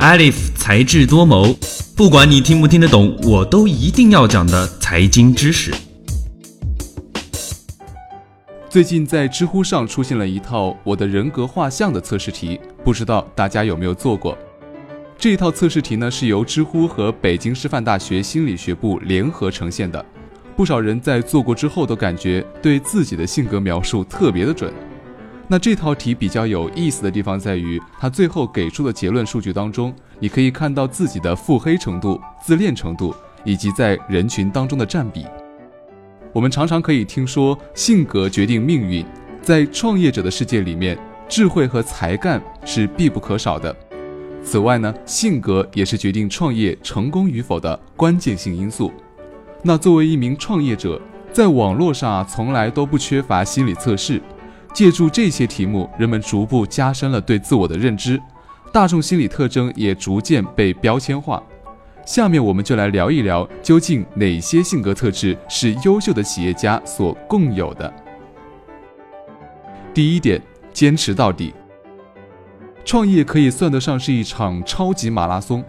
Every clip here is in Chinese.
Alif 才智多谋，不管你听不听得懂，我都一定要讲的财经知识。最近在知乎上出现了一套我的人格画像的测试题，不知道大家有没有做过？这一套测试题呢，是由知乎和北京师范大学心理学部联合呈现的。不少人在做过之后都感觉对自己的性格描述特别的准。那这套题比较有意思的地方在于，它最后给出的结论数据当中，你可以看到自己的腹黑程度、自恋程度以及在人群当中的占比。我们常常可以听说性格决定命运，在创业者的世界里面，智慧和才干是必不可少的。此外呢，性格也是决定创业成功与否的关键性因素。那作为一名创业者，在网络上，从来都不缺乏心理测试。借助这些题目，人们逐步加深了对自我的认知，大众心理特征也逐渐被标签化。下面我们就来聊一聊，究竟哪些性格特质是优秀的企业家所共有的。第一点，坚持到底。创业可以算得上是一场超级马拉松，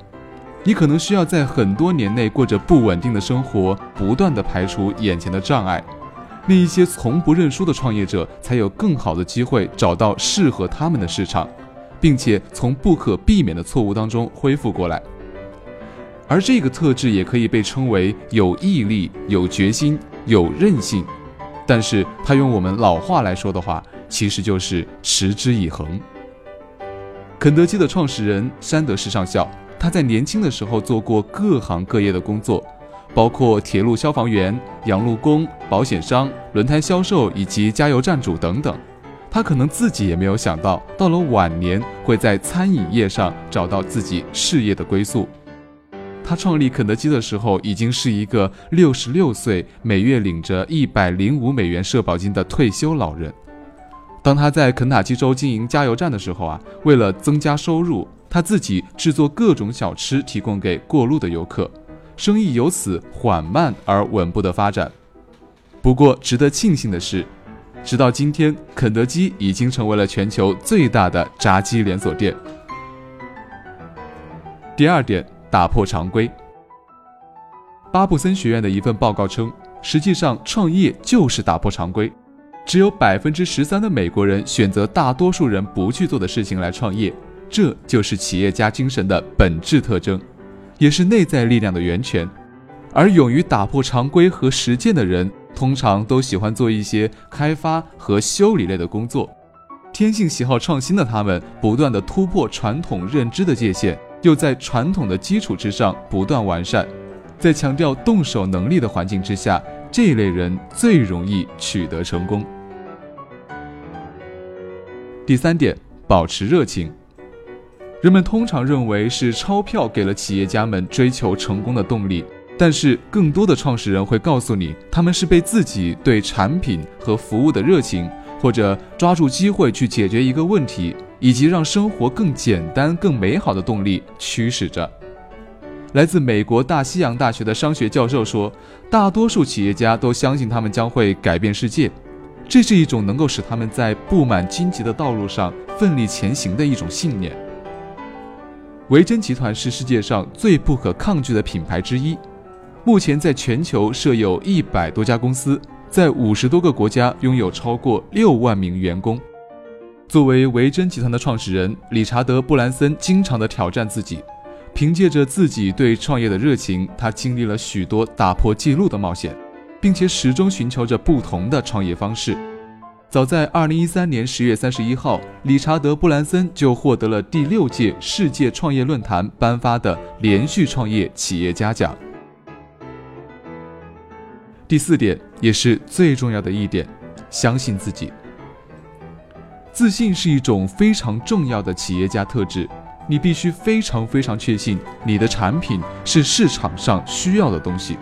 你可能需要在很多年内过着不稳定的生活，不断的排除眼前的障碍。那一些从不认输的创业者，才有更好的机会找到适合他们的市场，并且从不可避免的错误当中恢复过来。而这个特质也可以被称为有毅力、有决心、有韧性。但是，他用我们老话来说的话，其实就是持之以恒。肯德基的创始人山德士上校，他在年轻的时候做过各行各业的工作。包括铁路消防员、养路工、保险商、轮胎销售以及加油站主等等，他可能自己也没有想到，到了晚年会在餐饮业上找到自己事业的归宿。他创立肯德基的时候，已经是一个六十六岁、每月领着一百零五美元社保金的退休老人。当他在肯塔基州经营加油站的时候啊，为了增加收入，他自己制作各种小吃提供给过路的游客。生意由此缓慢而稳步的发展。不过，值得庆幸的是，直到今天，肯德基已经成为了全球最大的炸鸡连锁店。第二点，打破常规。巴布森学院的一份报告称，实际上创业就是打破常规。只有百分之十三的美国人选择大多数人不去做的事情来创业，这就是企业家精神的本质特征。也是内在力量的源泉，而勇于打破常规和实践的人，通常都喜欢做一些开发和修理类的工作。天性喜好创新的他们，不断的突破传统认知的界限，又在传统的基础之上不断完善。在强调动手能力的环境之下，这一类人最容易取得成功。第三点，保持热情。人们通常认为是钞票给了企业家们追求成功的动力，但是更多的创始人会告诉你，他们是被自己对产品和服务的热情，或者抓住机会去解决一个问题，以及让生活更简单、更美好的动力驱使着。来自美国大西洋大学的商学教授说，大多数企业家都相信他们将会改变世界，这是一种能够使他们在布满荆棘的道路上奋力前行的一种信念。维珍集团是世界上最不可抗拒的品牌之一，目前在全球设有一百多家公司，在五十多个国家拥有超过六万名员工。作为维珍集团的创始人，理查德·布兰森经常的挑战自己，凭借着自己对创业的热情，他经历了许多打破记录的冒险，并且始终寻求着不同的创业方式。早在二零一三年十月三十一号，理查德·布兰森就获得了第六届世界创业论坛颁发的连续创业企业家奖。第四点，也是最重要的一点，相信自己。自信是一种非常重要的企业家特质，你必须非常非常确信你的产品是市场上需要的东西。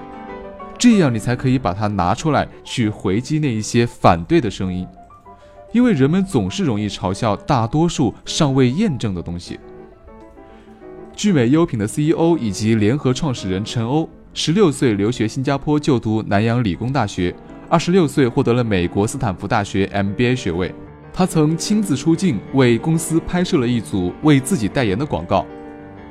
这样，你才可以把它拿出来去回击那一些反对的声音，因为人们总是容易嘲笑大多数尚未验证的东西。聚美优品的 CEO 以及联合创始人陈欧，十六岁留学新加坡就读南洋理工大学，二十六岁获得了美国斯坦福大学 MBA 学位。他曾亲自出镜为公司拍摄了一组为自己代言的广告。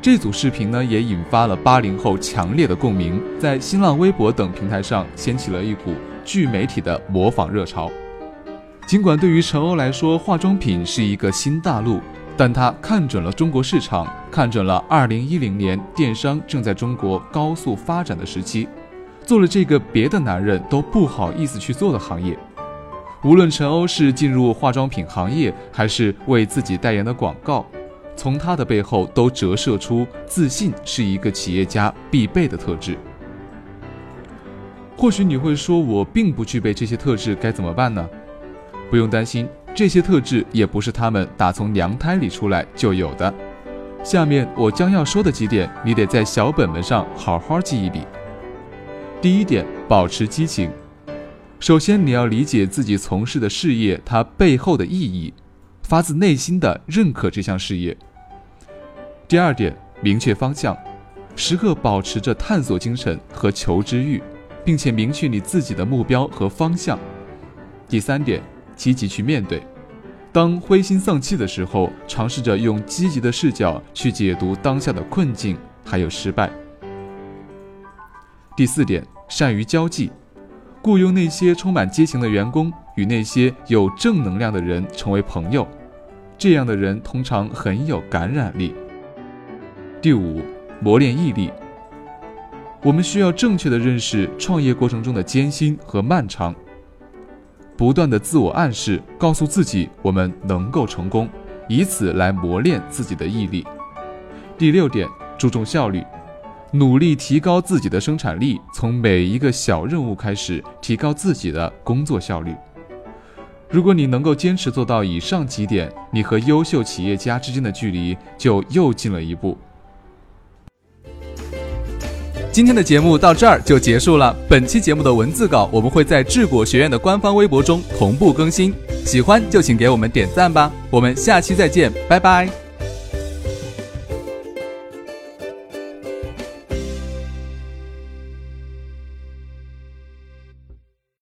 这组视频呢，也引发了八零后强烈的共鸣，在新浪微博等平台上掀起了一股聚媒体的模仿热潮。尽管对于陈欧来说，化妆品是一个新大陆，但他看准了中国市场，看准了二零一零年电商正在中国高速发展的时期，做了这个别的男人都不好意思去做的行业。无论陈欧是进入化妆品行业，还是为自己代言的广告。从他的背后都折射出自信是一个企业家必备的特质。或许你会说，我并不具备这些特质，该怎么办呢？不用担心，这些特质也不是他们打从娘胎里出来就有的。下面我将要说的几点，你得在小本本上好好记一笔。第一点，保持激情。首先，你要理解自己从事的事业它背后的意义，发自内心的认可这项事业。第二点，明确方向，时刻保持着探索精神和求知欲，并且明确你自己的目标和方向。第三点，积极去面对，当灰心丧气的时候，尝试着用积极的视角去解读当下的困境还有失败。第四点，善于交际，雇佣那些充满激情的员工，与那些有正能量的人成为朋友，这样的人通常很有感染力。第五，磨练毅力。我们需要正确的认识创业过程中的艰辛和漫长，不断的自我暗示，告诉自己我们能够成功，以此来磨练自己的毅力。第六点，注重效率，努力提高自己的生产力，从每一个小任务开始，提高自己的工作效率。如果你能够坚持做到以上几点，你和优秀企业家之间的距离就又近了一步。今天的节目到这儿就结束了。本期节目的文字稿我们会在智果学院的官方微博中同步更新，喜欢就请给我们点赞吧。我们下期再见，拜拜。